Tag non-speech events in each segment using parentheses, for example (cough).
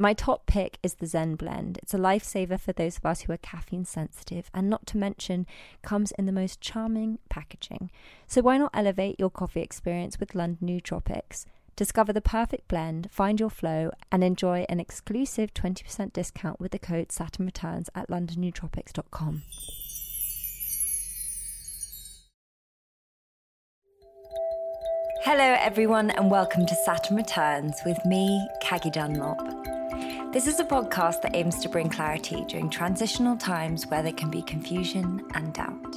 My top pick is the Zen blend. It's a lifesaver for those of us who are caffeine sensitive, and not to mention, comes in the most charming packaging. So why not elevate your coffee experience with London Nootropics? Discover the perfect blend, find your flow, and enjoy an exclusive 20% discount with the code Saturn Returns at londonnootropics.com. Hello, everyone, and welcome to Saturn Returns with me, Caggie Dunlop. This is a podcast that aims to bring clarity during transitional times where there can be confusion and doubt.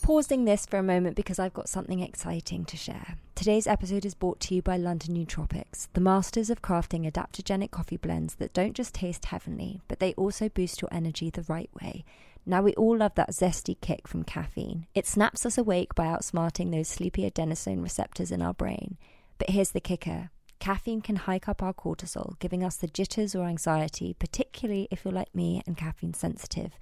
Pausing this for a moment because I've got something exciting to share. Today's episode is brought to you by London Nootropics, the masters of crafting adaptogenic coffee blends that don't just taste heavenly, but they also boost your energy the right way. Now, we all love that zesty kick from caffeine. It snaps us awake by outsmarting those sleepy adenosine receptors in our brain. But here's the kicker caffeine can hike up our cortisol, giving us the jitters or anxiety, particularly if you're like me and caffeine sensitive.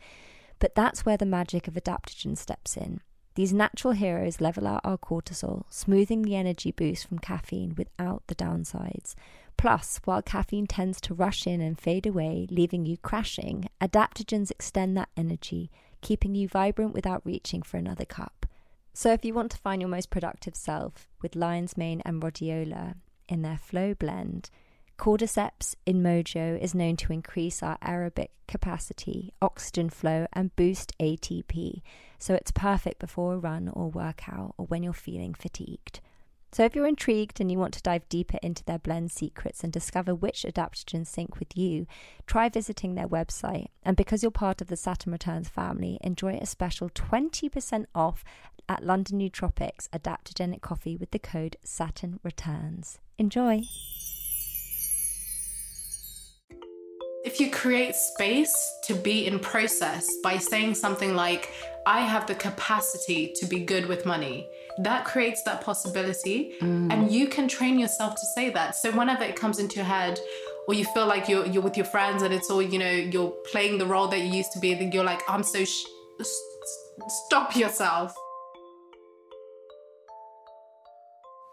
But that's where the magic of adaptogen steps in. These natural heroes level out our cortisol, smoothing the energy boost from caffeine without the downsides. Plus, while caffeine tends to rush in and fade away, leaving you crashing, adaptogens extend that energy, keeping you vibrant without reaching for another cup. So, if you want to find your most productive self with lion's mane and rhodiola in their flow blend, Cordyceps in Mojo is known to increase our aerobic capacity, oxygen flow, and boost ATP, so it's perfect before a run or workout or when you're feeling fatigued. So, if you're intrigued and you want to dive deeper into their blend secrets and discover which adaptogens sync with you, try visiting their website. And because you're part of the Saturn Returns family, enjoy a special 20% off at London Nootropics adaptogenic coffee with the code Saturn Returns. Enjoy! If you create space to be in process by saying something like, I have the capacity to be good with money, that creates that possibility. Mm. And you can train yourself to say that. So whenever it comes into your head, or you feel like you're you're with your friends and it's all you know you're playing the role that you used to be then you're like i'm so sh- stop yourself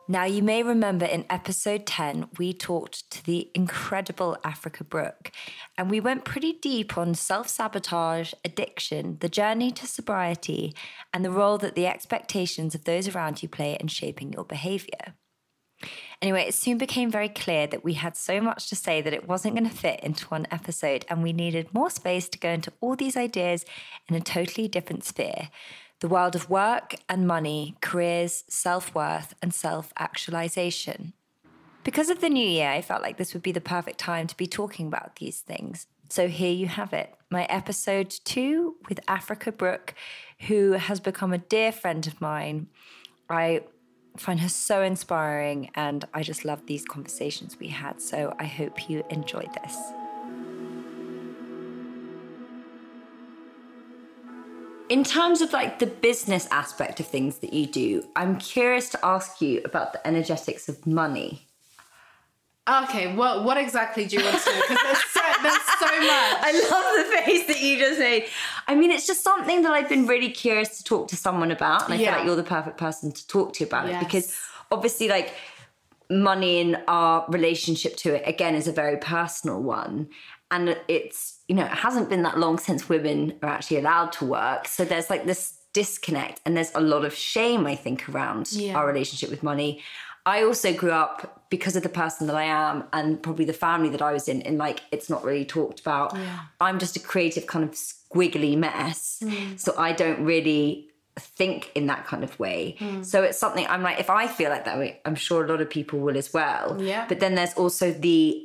Now, you may remember in episode 10, we talked to the incredible Africa Brooke, and we went pretty deep on self sabotage, addiction, the journey to sobriety, and the role that the expectations of those around you play in shaping your behavior. Anyway, it soon became very clear that we had so much to say that it wasn't going to fit into one episode, and we needed more space to go into all these ideas in a totally different sphere the world of work and money, careers, self worth, and self actualization. Because of the new year, I felt like this would be the perfect time to be talking about these things. So here you have it, my episode two with Africa Brooke, who has become a dear friend of mine. I find her so inspiring and I just love these conversations we had. So I hope you enjoyed this. In terms of like the business aspect of things that you do, I'm curious to ask you about the energetics of money. Okay, well, what exactly do you want to know? Because there's so, there's so much. (laughs) I love the face that you just made. I mean, it's just something that I've been really curious to talk to someone about. And I yeah. feel like you're the perfect person to talk to about yes. it because obviously, like, money and our relationship to it, again, is a very personal one. And it's you know, it hasn't been that long since women are actually allowed to work. So there's like this disconnect and there's a lot of shame, I think, around yeah. our relationship with money. I also grew up because of the person that I am and probably the family that I was in, in like it's not really talked about. Yeah. I'm just a creative kind of squiggly mess. Mm. So I don't really think in that kind of way. Mm. So it's something I'm like, if I feel like that way, I'm sure a lot of people will as well. Yeah. But then there's also the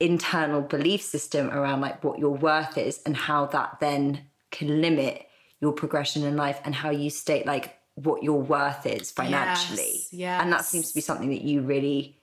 internal belief system around like what your worth is and how that then can limit your progression in life and how you state like what your worth is financially. Yes, And that seems to be something that you really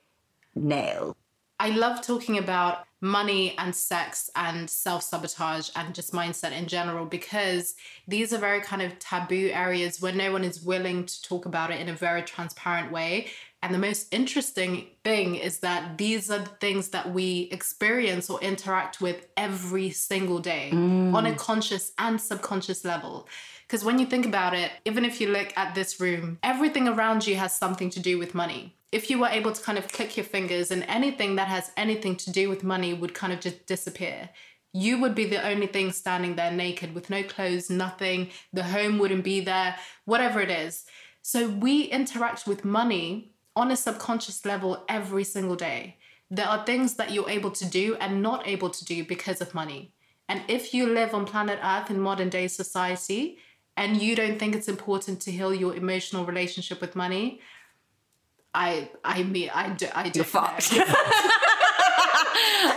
nail. I love talking about money and sex and self sabotage and just mindset in general because these are very kind of taboo areas where no one is willing to talk about it in a very transparent way. And the most interesting thing is that these are the things that we experience or interact with every single day mm. on a conscious and subconscious level. Because when you think about it, even if you look at this room, everything around you has something to do with money. If you were able to kind of click your fingers and anything that has anything to do with money would kind of just disappear. You would be the only thing standing there naked with no clothes, nothing. The home wouldn't be there, whatever it is. So we interact with money on a subconscious level every single day. There are things that you're able to do and not able to do because of money. And if you live on planet Earth in modern day society and you don't think it's important to heal your emotional relationship with money, I I mean I do I do You're fucked. (laughs)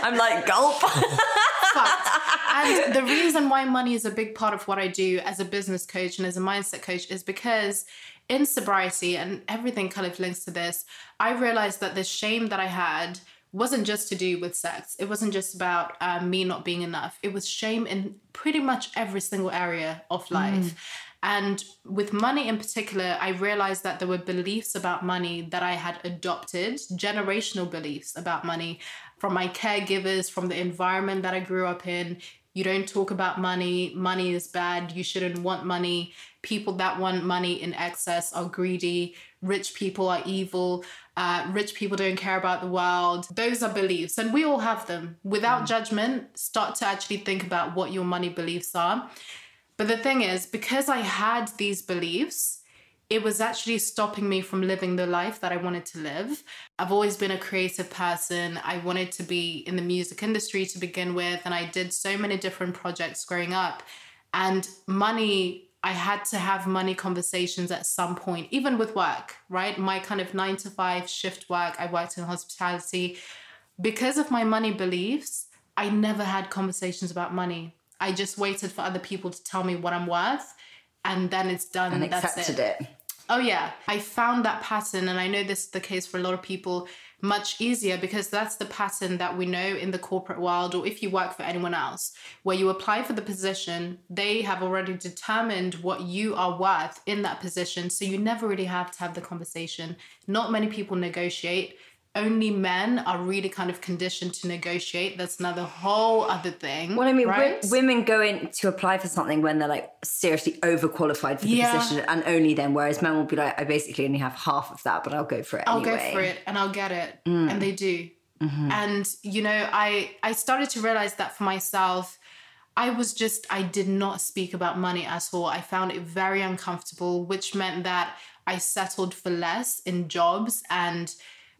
I'm like, gulp. fucked. (laughs) And the reason why money is a big part of what I do as a business coach and as a mindset coach is because in sobriety and everything kind of links to this, I realized that the shame that I had wasn't just to do with sex. It wasn't just about um, me not being enough. It was shame in pretty much every single area of life. And with money in particular, I realized that there were beliefs about money that I had adopted, generational beliefs about money from my caregivers, from the environment that I grew up in. You don't talk about money. Money is bad. You shouldn't want money. People that want money in excess are greedy. Rich people are evil. Uh, rich people don't care about the world. Those are beliefs, and we all have them. Without judgment, start to actually think about what your money beliefs are. But the thing is, because I had these beliefs, it was actually stopping me from living the life that I wanted to live. I've always been a creative person. I wanted to be in the music industry to begin with, and I did so many different projects growing up. And money, I had to have money conversations at some point, even with work, right? My kind of nine to five shift work, I worked in hospitality. Because of my money beliefs, I never had conversations about money. I just waited for other people to tell me what I'm worth, and then it's done. and That's accepted it. it. Oh, yeah. I found that pattern, and I know this is the case for a lot of people, much easier because that's the pattern that we know in the corporate world, or if you work for anyone else, where you apply for the position, they have already determined what you are worth in that position. So you never really have to have the conversation. Not many people negotiate. Only men are really kind of conditioned to negotiate. That's another whole other thing. Well, I mean, right? women go in to apply for something when they're like seriously overqualified for the Yeah. position, and only then. Whereas men will be like, I basically only have half of that, but I'll go for it I'll anyway. go for it and I'll get it. Mm. And they do. Mm-hmm. And you know, I I started to realize that for myself, I was just I did not speak about money at all. I found it very uncomfortable, which meant that I settled for less in jobs and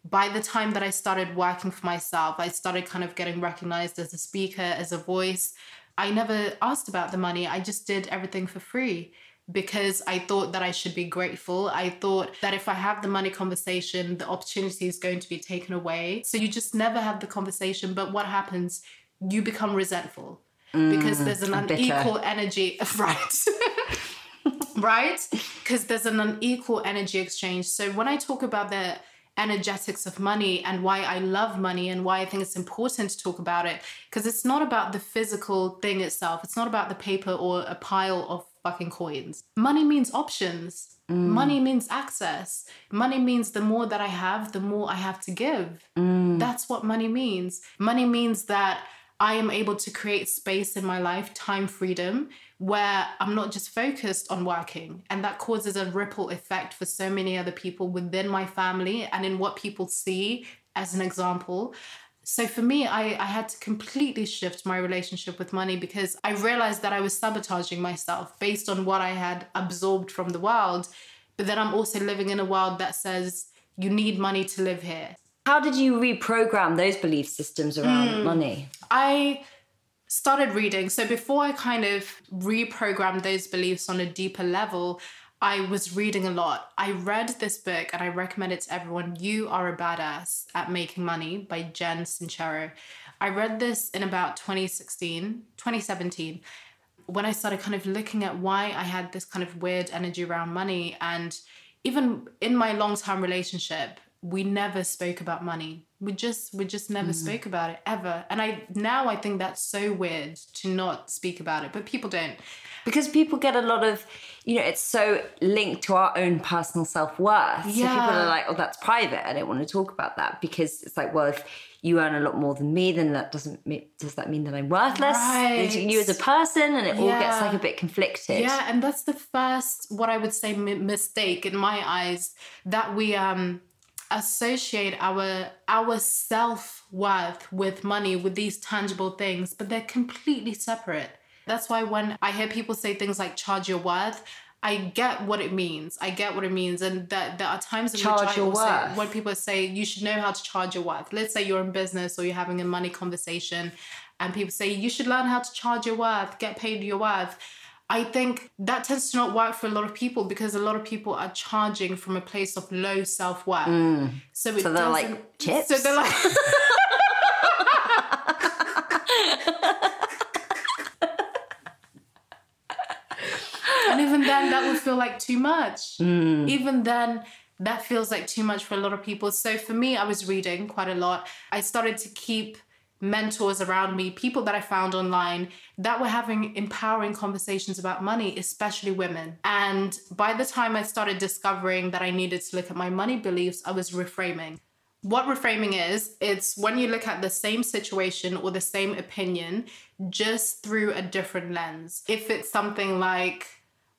by the time that I started working for myself, I started kind of getting recognized as a speaker, as a voice. I never asked about the money. I just did everything for free because I thought that I should be grateful. I thought that if I have the money conversation, the opportunity is going to be taken away. So you just never have the conversation. But what happens? You become resentful because there's an mm, bitter. unequal energy. (laughs) Right. (laughs) right? Because there's an unequal energy exchange. So when I talk about the energetics of money and why I love money and why I think it's important to talk about it, because it's not about the physical thing itself. It's not about the paper or a pile of fucking coins. Money means options. Mm. Money means access. Money means the more that I have, the more I have to give. Mm. That's what money means. Money means that I am able to create space in my life, time freedom, where I'm not just focused on working. And that causes a ripple effect for so many other people within my family and in what people see as an example. So for me, I, I had to completely shift my relationship with money because I realized that I was sabotaging myself based on what I had absorbed from the world. But then I'm also living in a world that says, you need money to live here. How did you reprogram those belief systems around Hmm. money? I started reading. So before I kind of reprogrammed those beliefs on a deeper level, I was reading a lot. I read this book and I recommend it to everyone. You Are a Badass at Making Money by Jen Sincero. I read this in about 2016, 2017, when I started kind of looking at why I had this kind of weird energy around money. And even in my long term relationship, we never spoke about money. We just we just never spoke about it ever. And I now I think that's so weird to not speak about it, but people don't. Because people get a lot of, you know, it's so linked to our own personal self worth. So people are like, oh, that's private. I don't want to talk about that because it's like, well, if you earn a lot more than me, then that doesn't me- does that mean that I'm worthless? Right. You as a person, and it all gets like a bit conflicted. Yeah, and that's the first what I would say mistake in my eyes that we um associate our our self-worth with money with these tangible things, but they're completely separate. That's why when I hear people say things like charge your worth, I get what it means. I get what it means, and that there are times in Charge which I also, worth. when people say you should know how to charge your worth. Let's say you're in business or you're having a money conversation, and people say you should learn how to charge your worth, get paid your worth. I think that tends to not work for a lot of people because a lot of people are charging from a place of low self worth. Mm. So, it So they're like, "Chips?" So they're like. (laughs) and even then, that would feel like too much. Mm. Even then, that feels like too much for a lot of people. So for me, I was reading quite a lot. I started to keep mentors around me, people that I found online that were having empowering conversations about money, especially women. And by the time I started discovering that I needed to look at my money beliefs, I was reframing. What reframing is, it's when you look at the same situation or the same opinion just through a different lens. If it's something like,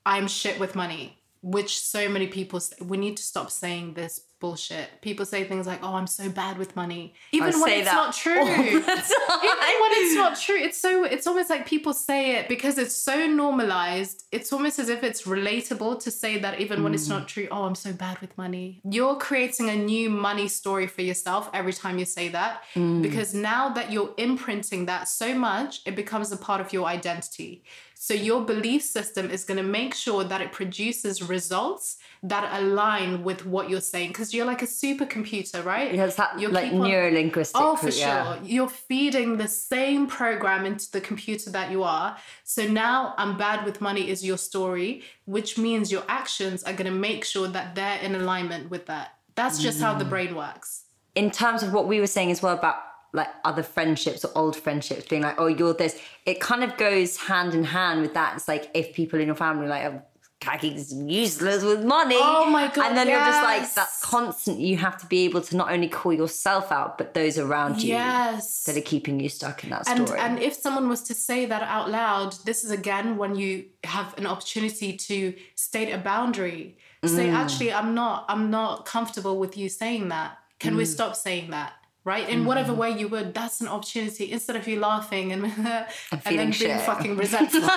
I'm shit with money, which so many people say, we need to stop saying this bullshit. People say things like, "Oh, I'm so bad with money," even when say it's not true. even when it's not true, it's so it's almost like people say it because it's so normalized. It's almost as if it's relatable to say that even when it's not true. Oh, I'm so bad with money. You're creating a new money story for yourself every time you say that because now that you're imprinting that so much, it becomes a part of your identity. So your belief system is going to make sure that it produces results that align with what you're saying because you're like a supercomputer, right? It has that You like keep on- neurolinguistic. Oh, for yeah. sure. You're feeding the same program into the computer that you are. So now I'm bad with money is your story, which means your actions are going to make sure that they're in alignment with that. That's just how the Mm. brain works. in terms of what we were saying as well about like other friendships or old friendships being like, oh, you're this, it kind of goes hand in hand with that. It's like if people in your family are like, oh, Caggie's useless with money. Oh my God, And then you're just like, yes. that's constant. You have to be able to not only call yourself out, but those around you Yes. that are keeping you stuck in that and story. and if someone was to say that out loud this is again when you have an opportunity to state a boundary Mm. say actually i'm not i'm not comfortable with you saying that can Mm. we stop saying that right? In whatever mm-hmm. way you would that's an opportunity. Instead of you laughing and (laughs) and, then feeling being fucking (laughs) resentful. (laughs)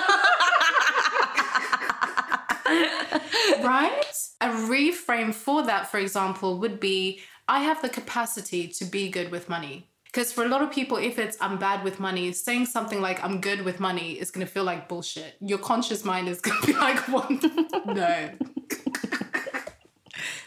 Right? A reframe for that for example would be i have the capacity to be good with money. Because for a lot of people if it's i'm bad with money saying something like i'm good with money is going to feel like bullshit. Your conscious mind is going to be like what? No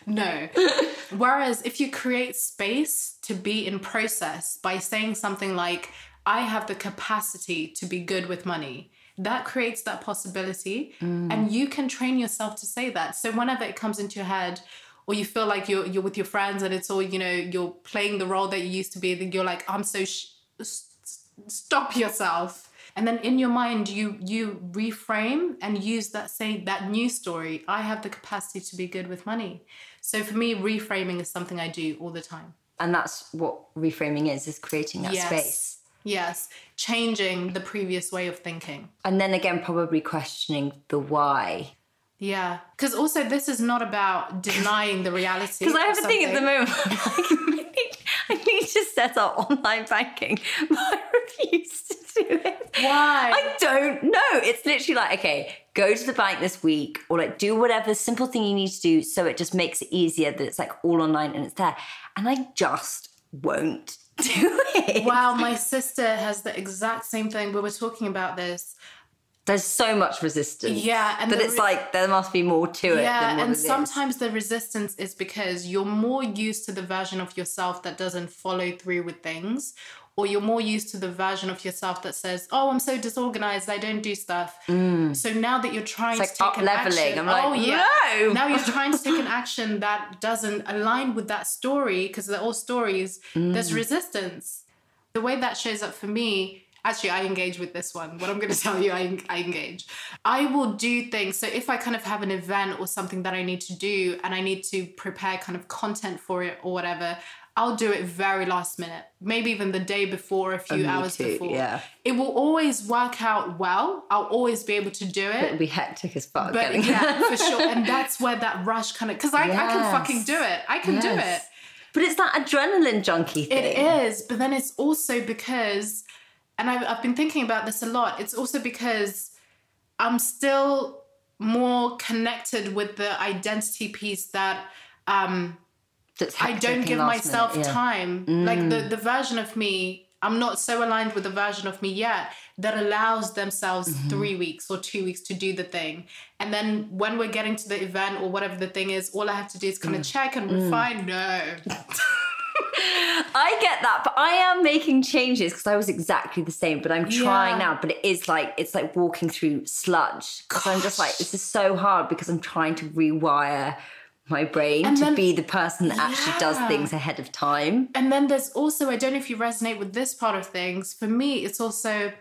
no. (laughs) Whereas if you create space to be in process by saying something like i have the capacity to be good with money that creates that possibility. Mm. And you can train yourself to say that. So whenever it comes into your head or you feel like you're you're with your friends and it's all you know you're playing the role that you used to be then you're like i'm so sh- s- s- stop yourself and then in your mind you you reframe and use that say that new story i have the capacity to be good with money so for me reframing is something i do all the time and that's what reframing is, is creating that Yes. space. yes changing the previous way of thinking And then again, probably questioning the why. yeah because also this is not about denying the reality (laughs) Because I have a thing at the moment. (laughs) Like, I, need, I need to set up online banking, (laughs) but I refuse to do it. Why? I don't know. It's literally like, okay, go to the bank this week or like do whatever simple thing you need to do so it just makes it easier that it's like all online and it's there. And I just won't (laughs) do it. Wow, my sister has the exact same thing. We were talking about this. There's so much resistance. Yeah, and that it's re- like there must be more to it. than Yeah, what and it is. sometimes the resistance is because you're more used to the version of yourself that doesn't follow through with things, or you're more used to the version of yourself that says, "Oh, I'm so disorganized, I don't do stuff." So now that you're trying Mm. It's to take an action, I'm like, oh yeah, no! now you're (laughs) trying to take an action that doesn't align with that story because they're all stories. There's Mm. resistance. The way that shows up for me. Actually, I engage with this one. What I'm going (laughs) to tell you, I, I engage. I will do things. So, if I kind of have an event or something that I need to do and I need to prepare kind of content for it or whatever, I'll do it very last minute, maybe even the day before, a few hours too, before. yeah. It will always work out well. I'll always be able to do it. It'll be hectic as fuck. But yeah, for (laughs) sure. And that's where that rush kind of, because I, I can fucking do it. I can do it. But it's that adrenaline junkie thing. It is, but then it's also because, and I've, I've been thinking about this a lot, it's also because I'm still more connected with the identity piece that um, I don't give myself minute, yeah. Mm. time. Like the, the version of me, I'm not so aligned with the version of me yet that allows themselves Mm-hmm. three weeks or two weeks to do the thing. And then when we're getting to the event or whatever the thing is, all I have to do is kind of Mm. check and refine. No. (laughs) I get that, but I am making changes because I was exactly the same. But I'm trying Yeah. now. But it is like it's like walking through sludge. Because I'm just like this is so hard because I'm trying to rewire my brain And to then- be the person that actually does things ahead of time. And then there's also, I don't know if you resonate with this part of things. For me, it's also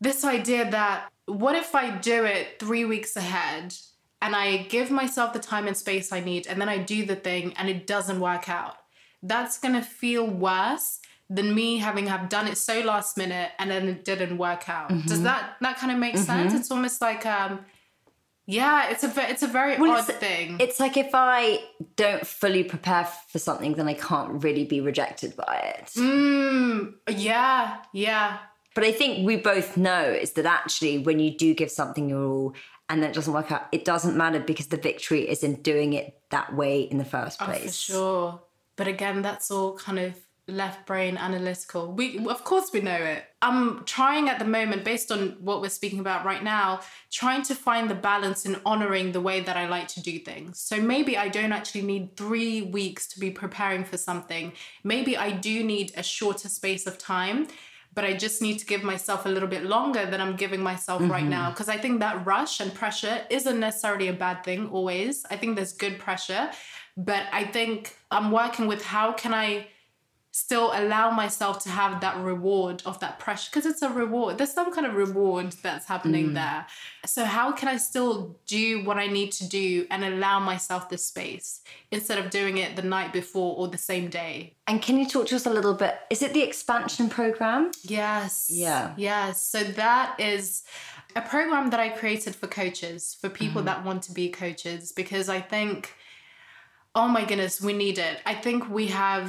this idea that what if I do it three weeks ahead and I give myself the time and space I need and then I do the thing and it doesn't work out? That's gonna feel worse than me having have done it so last minute and then it didn't work out. Mm-hmm. Does that that kind of make sense? It's almost like um yeah, it's a it's a very Well, odd it's- thing. It's like if I don't fully prepare for something, then I can't really be rejected by it. mm, yeah, yeah. But I think we both know is that actually when you do give something your all and then it doesn't work out, it doesn't matter because the victory is in doing it that way in the first Oh, place. for sure. But again, that's all kind of left brain analytical. We of course we know it. I'm trying at the moment, based on what we're speaking about right now, trying to find the balance in honoring the way that I like to do things. So maybe I don't actually need three weeks to be preparing for something. Maybe I do need a shorter space of time. But I just need to give myself a little bit longer than I'm giving myself right mm-hmm. now. Because I think that rush and pressure isn't necessarily a bad thing always. I think there's good pressure. But I think I'm working with how can I still allow myself to have that reward of that pressure because it's a reward there's some kind of reward that's happening there so how can i still do what i need to do and allow myself the space instead of doing it the night before or the same day And can you talk to us a little bit? Is it the expansion program? Yes. Yeah. Yes. So that is a program that I created for coaches, for people Mm-hmm. that want to be coaches, because I think, oh my goodness, we need it. I think we have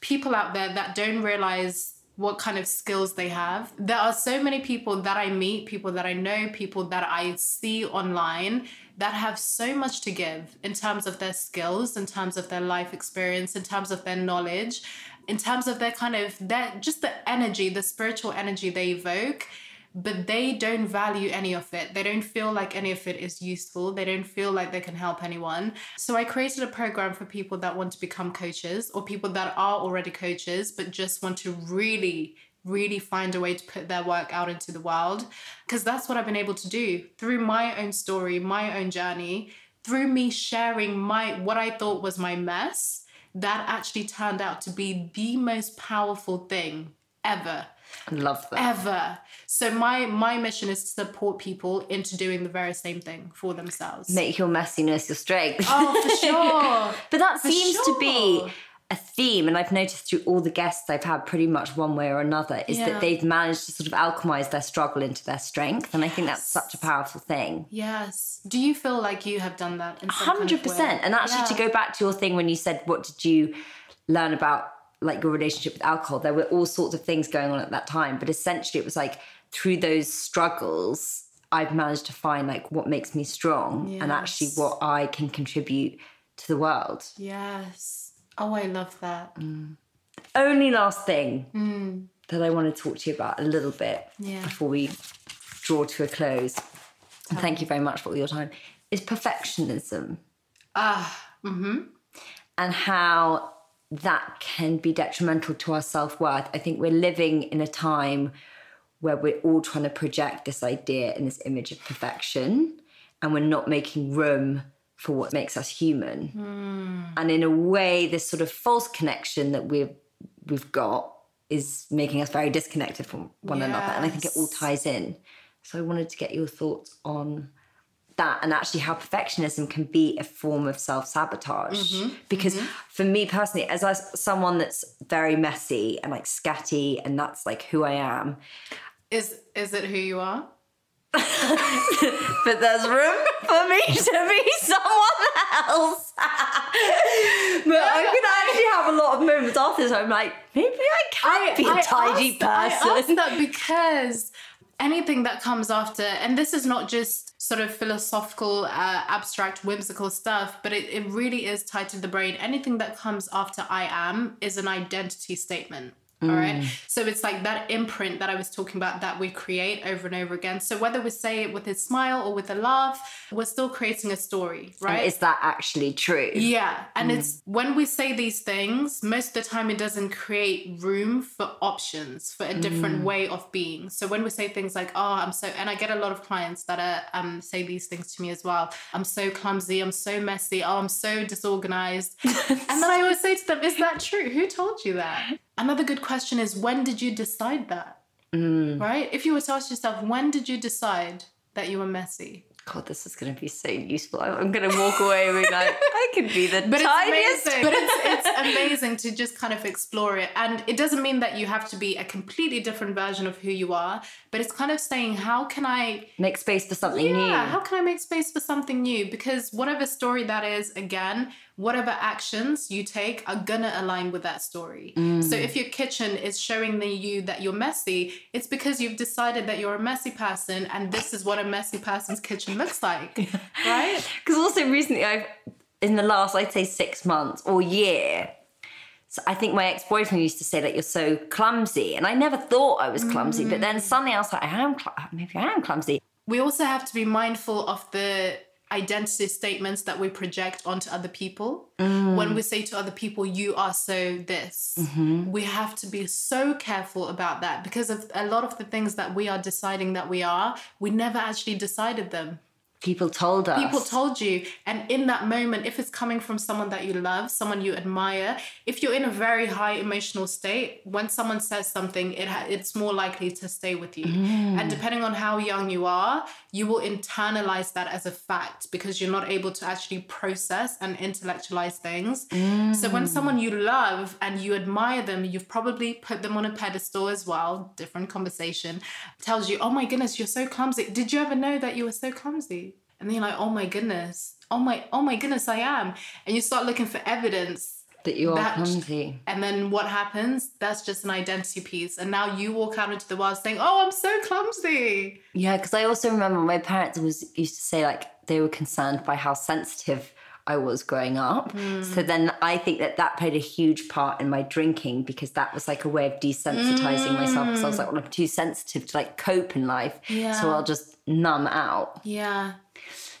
people out there that don't realize what kind of skills they have. There are so many people that I meet, people that I know, people that I see online that have so much to give in terms of their skills, in terms of their life experience, in terms of their knowledge, in terms of their kind of their just the energy, the spiritual energy they evoke but they don't value any of it. They don't feel like any of it is useful. They don't feel like they can help anyone. So I created a program for people that want to become coaches or people that are already coaches but just want to really really find a way to put their work out into the world because that's what I've been able to do through my own story, my own journey, through me sharing my what I thought was my mess that actually turned out to be the most powerful thing ever love that. ever. So my my mission is to support people into doing the very same thing for themselves. Make your messiness your strength. Oh, for (laughs) sure. But that For seems to be a theme, and I've noticed through all the guests I've had, pretty much one way or another, is Yeah. that they've managed to sort of alchemize their struggle into their strength, and I think that's such a powerful thing. yes. Do you feel like you have done that? In some kind of Hundred percent. And actually, to go back to your thing when you said, "What did you learn about like your relationship with alcohol?" There were all sorts of things going on at that time, but essentially, it was like through those struggles, I've managed to find like what makes me strong and actually what I can contribute to the world. Yes. Oh, I love that. Only last thing that I want to talk to you about a little bit Yeah. before we draw to a close. And thank you very much for all your time. Is perfectionism Ah, mm-hmm. and how that can be detrimental to our self worth. I think we're living in a time where we're all trying to project this idea and this image of perfection, and we're not making room for what makes us human. Hmm. And in a way, this sort of false connection that we've we've got is making us very disconnected from one another. And I think it all ties in. So I wanted to get your thoughts on that and actually how perfectionism can be a form of self-sabotage. Mm-hmm. Because mm-hmm. for me personally as I, someone that's very messy and like scatty and that's like who i am. Is is it who you are? (laughs) but there's room for me to be someone else. (laughs) But i can actually have a lot of moments after this i'm like maybe i can't be a tidy asked, I asked that because anything that comes after, and this is not just sort of philosophical, uh, abstract, whimsical stuff, but it, it really is tied to the brain. Anything that comes after I am is an identity statement. All right. Mm. So it's like that imprint that I was talking about that we create over and over again. So whether we say it with a smile or with a laugh, we're still creating a story, right? is that actually true Yeah, and mm. it's when we say these things, most of the time it doesn't create room for options for a different mm. way of being. So when we say things like, "Oh, I'm so," and I get a lot of clients that are um say these things to me as well. I'm so clumsy. I'm so messy. Oh, I'm so disorganized. (laughs) and then I always say to them, "Is that true? Who told you that?" Another good question is, when did you decide that? Mm. Right? If you were to ask yourself, when did you decide that you were messy? God this is going to be so useful. I'm- going to walk away and be like i could be the but tiniest it's amazing. but it's, it's (laughs) amazing to just kind of explore it. And it doesn't mean that you have to be a completely different version of who you are but it's kind of saying how can i make space for something yeah new how can i make space for something new? Because whatever story that is again whatever actions you take are gonna align with that story. So mm. if your kitchen is showing the you that you're messy it's because you've decided that you're a messy person and this is what a messy person's kitchen looks like (laughs) right Because also recently, I've in the last I'd say six months or year. So I think my ex-boyfriend used to say that you're so clumsy, and I never thought I was clumsy. But then mm. suddenly I was like, I am. Cl- maybe I am clumsy. we also have to be mindful of the identity statements that we project onto other people. Mm. When we say to other people, you are so this, mm-hmm. we have to be so careful about that because of a lot of the things that we are deciding that we are, we never actually decided them. People told us. People told you. And in that moment, if it's coming from someone that you love, someone you admire, if you're in a very high emotional state, when someone says something, it ha- it's more likely to stay with you. And mm. depending on how young you are, you will internalize that as a fact because you're not able to actually process and intellectualize things. So when mm. someone you love and you admire them, you've probably put them on a pedestal as well, different conversation, tells you, oh my goodness, you're so clumsy. Did you ever know that you were so clumsy? And then you're like, oh my goodness, oh my, oh my goodness, I am. And you start looking for evidence. that you are that- clumsy. And then what happens? That's just an identity piece. And now you walk out into the world saying, oh, I'm so clumsy. Yeah, because I also remember my parents was used to say like they were concerned by how sensitive I was growing up. Hmm. So then I think that that played a huge part in my drinking because that was like a way of desensitizing myself because I was hmm. like, well, I'm too sensitive to like cope in life. So I'll just numb out. Yeah.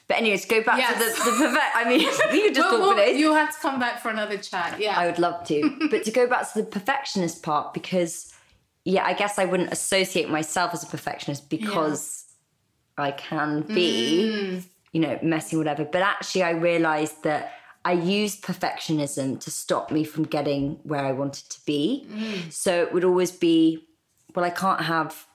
But anyways, go back Yes. to the, the perfect. I mean, (laughs) we could just Well, talk well, for days. you have to come back for another chat. Yeah. I would love to. (laughs) but to go back to the perfectionist part, because yeah, I guess I wouldn't associate myself as a perfectionist because I can be, mm. you know, messy, whatever. But actually, I realized that I used perfectionism to stop me from getting where I wanted to be. Mm. So it would always be, well, I can't have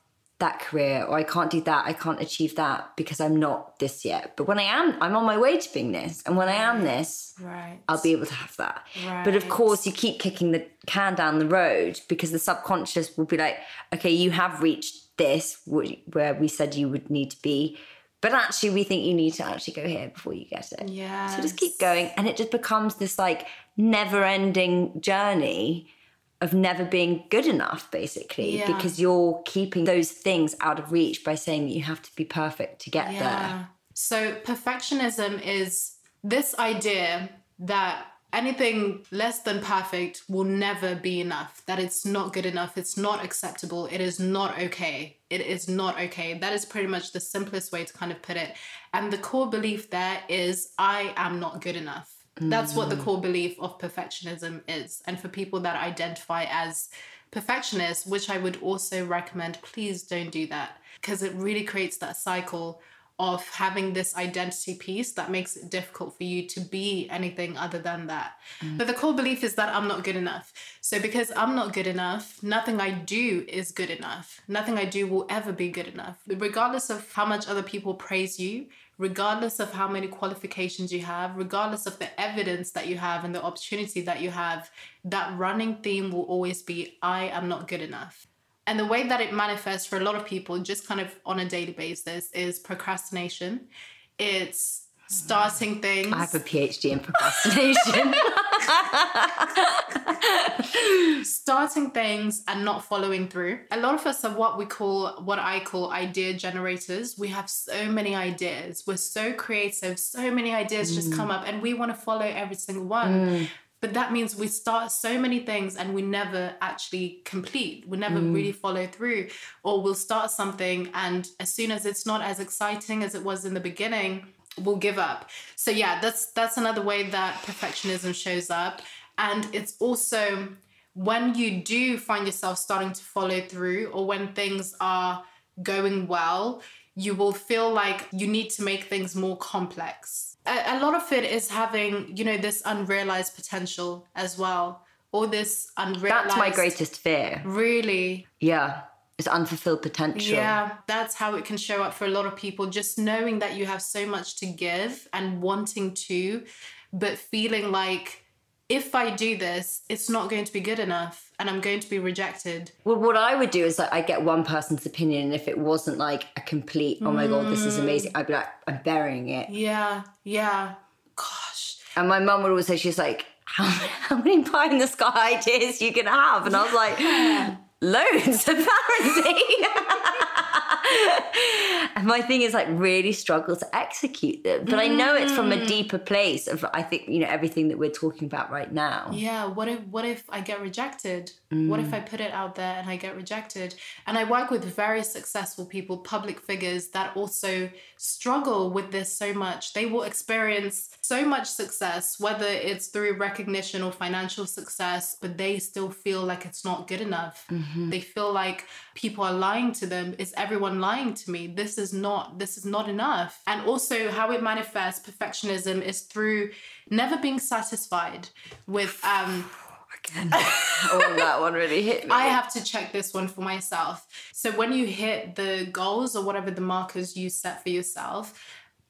that career or I can't do that, I can't achieve that because I'm not this yet. But when I am, I'm on my way to being this. And when I am this, right. I'll be able to have that. But of course, you keep kicking the can down the road because the subconscious will be like, okay, you have reached this where we said you would need to be. But actually, we think you need to actually go here before you get it. Yeah. So just keep going. And it just becomes this like never ending journey of never being good enough, basically, Yeah. because you're keeping those things out of reach by saying that you have to be perfect to get there. So perfectionism is this idea that anything less than perfect will never be enough, that it's not good enough, it's not acceptable, it is not okay. It is not okay. That is pretty much the simplest way to kind of put it. And the core belief there is I am not good enough. That's what the mm. core belief of perfectionism is. And for people that identify as perfectionists, which I would also recommend, please don't do that because it really creates that cycle of having this identity piece that makes it difficult for you to be anything other than that. Mm. But the core belief is that I'm not good enough. So because I'm not good enough, nothing I do is good enough. Nothing I do will ever be good enough. Regardless of how much other people praise you, regardless of how many qualifications you have, regardless of the evidence that you have and the opportunity that you have, that running theme will always be I am not good enough. And the way that it manifests for a lot of people, just kind of on a daily basis, is procrastination. It's starting things. I have a PhD in procrastination. (laughs) (laughs) starting things and not following through. A lot of us are what we call, what I call idea generators. We have so many ideas. We're so creative. So many ideas just mm. come up and we want to follow every single one. Mm. But that means we start so many things and we never actually complete. We never mm. really follow through. Or we'll start something and as soon as it's not as exciting as it was in the beginning, we'll give up. So yeah, that's that's another way that perfectionism shows up. And it's also when you do find yourself starting to follow through or when things are going well, you will feel like you need to make things more complex. A, a lot of it is having, you know, this unrealized potential as well, All this unrealized. That's my greatest fear. Really, Yeah. Unfulfilled potential. yeah, that's how it can show up for a lot of people. Just knowing that you have so much to give and wanting to, but feeling like if I do this, it's not going to be good enough and I'm going to be rejected. Well, what I would do is like I get one person's opinion, and if it wasn't like a complete, oh my god, this is amazing, mm. I'd be like, I'm burying it. Yeah, yeah. Gosh. And my mum would always say, she's like, how, (laughs) how many pie in the sky ideas you can have? And I was like, (laughs) loads (laughs) apparently. (laughs) (laughs) and my thing is like really struggle to execute them. But I know it's from a mm. deeper place of I think, you know, everything that we're talking about right now. Yeah, what if what if I get rejected? What if I mm. put it out there and I get rejected? And I work with very successful people, public figures that also struggle with this so much. They will experience so much success, whether it's through recognition or financial success, but they still feel like it's not good enough. Mm-hmm. They feel like people are lying to them. Is everyone lying to me? This is not this is not enough. And also how it manifests perfectionism is through never being satisfied with um (sighs) Again. (laughs) oh, that one really hit me. I have to check this one for myself. So when you hit the goals or whatever the markers you set for yourself,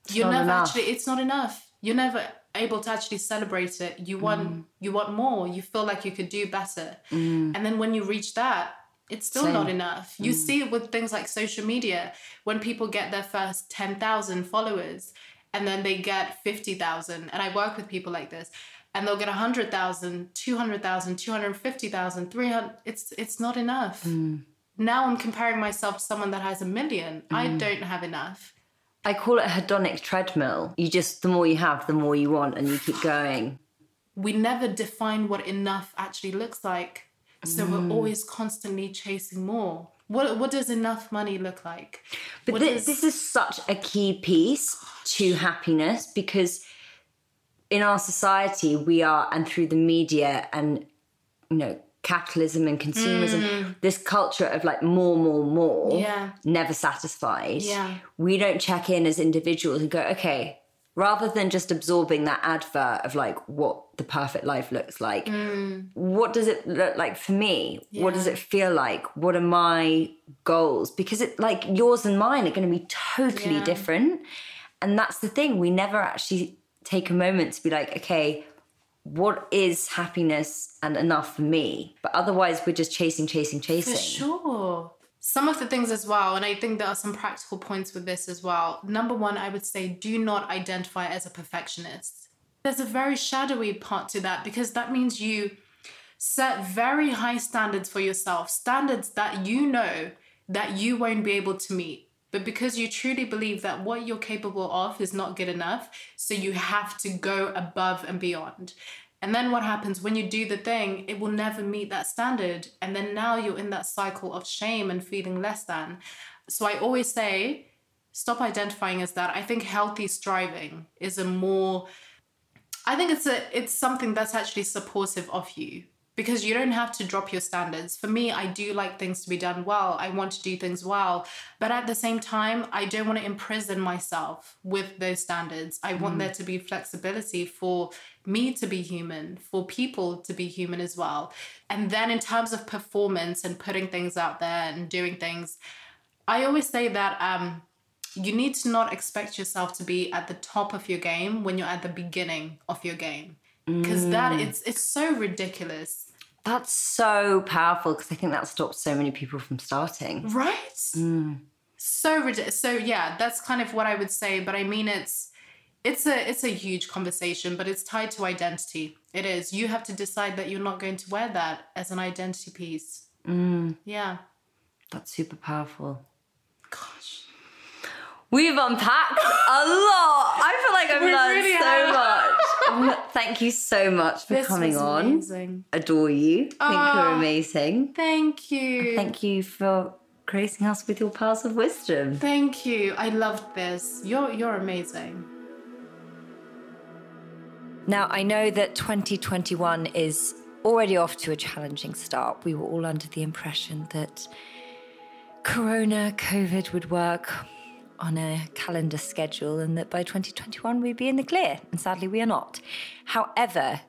you're never enough. actually it's not enough. You're never able to actually celebrate it. You want Mm. you want more. You feel like you could do better. And then when you reach that, it's still not Same. enough. You mm. see it with things like social media when people get their first 10,000 followers and then they get 50,000 and I work with people like this and they'll get 100,000, 200,000, 250,000, 300 it's it's not enough. Mm. Now I'm comparing myself to someone that has a million. I mm. don't have enough. I call it a hedonic treadmill. You just, the more you have, the more you want, and you keep going. We never define what enough actually looks like. So we're always constantly chasing more. What what does enough money look like? But What thi- does- this is such a key piece to happiness because in our society, we are, and through the media and, you know, capitalism and consumerism, this culture of like more, more, more, Mm. Yeah. never satisfied. Yeah. We don't check in as individuals and go, okay, rather than just absorbing that advert of like what the perfect life looks like, what does it look like for me? What does Mm. It feel like? What are my goals? Because it like yours and mine are going to be totally Yeah. different. And that's the thing. We never actually take a moment to be like, okay, what is happiness and enough for me? But otherwise, we're just chasing, chasing, chasing. For sure. Some of the things as well, and I think there are some practical points with this as well. Number one, I would say do not identify as a perfectionist. There's a very shadowy part to that because that means you set very high standards for yourself, standards that you know that you won't be able to meet. But because you truly believe that what you're capable of is not good enough, so you have to go above and beyond. And then what happens when you do the thing, it will never meet that standard. And then now you're in that cycle of shame and feeling less than. So I always say, stop identifying as that. I think healthy striving is a more I think it's a it's something that's actually supportive of you because you don't have to drop your standards. For me, I do like things to be done well. I want to do things well. But at the same time, I don't want to imprison myself with those standards. I want mm. there to be flexibility for me to be human, for people to be human as well. And then in terms of performance and putting things out there and doing things, I always say that um, you need to not expect yourself to be at the top of your game when you're at the beginning of your game because mm. that it's it's so ridiculous that's so powerful because i think that stops so many people from starting right mm. so ridiculous so yeah that's kind of what i would say but i mean it's it's a it's a huge conversation but it's tied to identity it is you have to decide that you're not going to wear that as an identity piece mm. yeah that's super powerful gosh We've unpacked a lot. I feel like I've we learned really so much. (laughs) Thank you so much for this coming on. Amazing. Adore you. Think oh, you're amazing. Thank you. Thank you for gracing us with your pearls of wisdom. Thank you. I loved this. You're you're amazing. Now I know that 2021 is already off to a challenging start. We were all under the impression that Corona, COVID would work on a calendar schedule and that by 2021 we'd be in the clear. And sadly, we are not. However,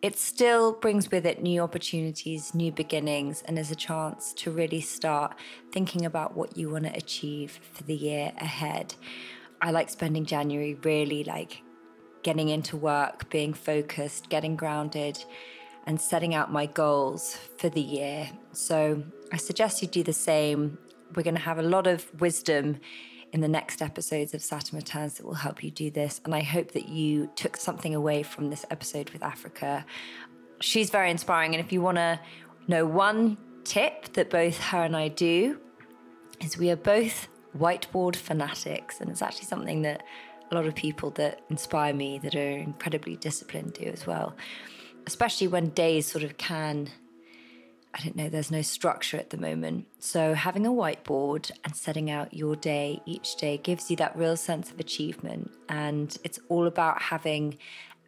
it still brings with it new opportunities, new beginnings, and is a chance to really start thinking about what you want to achieve for the year ahead. I like spending January really like getting into work, being focused, getting grounded, and setting out my goals for the year. So I suggest you do the same. We're going to have a lot of wisdom in the next episodes of Saturn Returns that will help you do this. And I hope that you took something away from this episode with Africa. She's very inspiring. And if you want to know one tip that both her and I do, is we are both whiteboard fanatics. And it's actually something that a lot of people that inspire me that are incredibly disciplined do as well, especially when days sort of can I don't know, there's no structure at the moment. So, having a whiteboard and setting out your day each day gives you that real sense of achievement. And it's all about having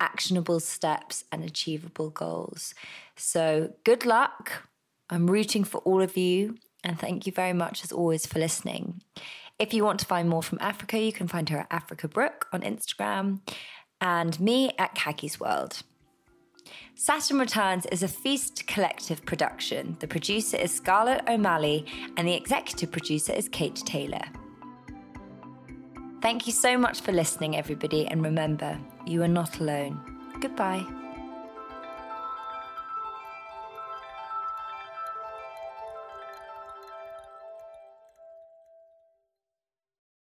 actionable steps and achievable goals. So, good luck. I'm rooting for all of you. And thank you very much, as always, for listening. If you want to find more from Africa, you can find her at Africa Brooke on Instagram and me at Caggie's World. Saturn Returns is a Feast Collective production. The producer is Scarlett O'Malley, and the executive producer is Kate Taylor. Thank you so much for listening, everybody, and remember, you are not alone. Goodbye.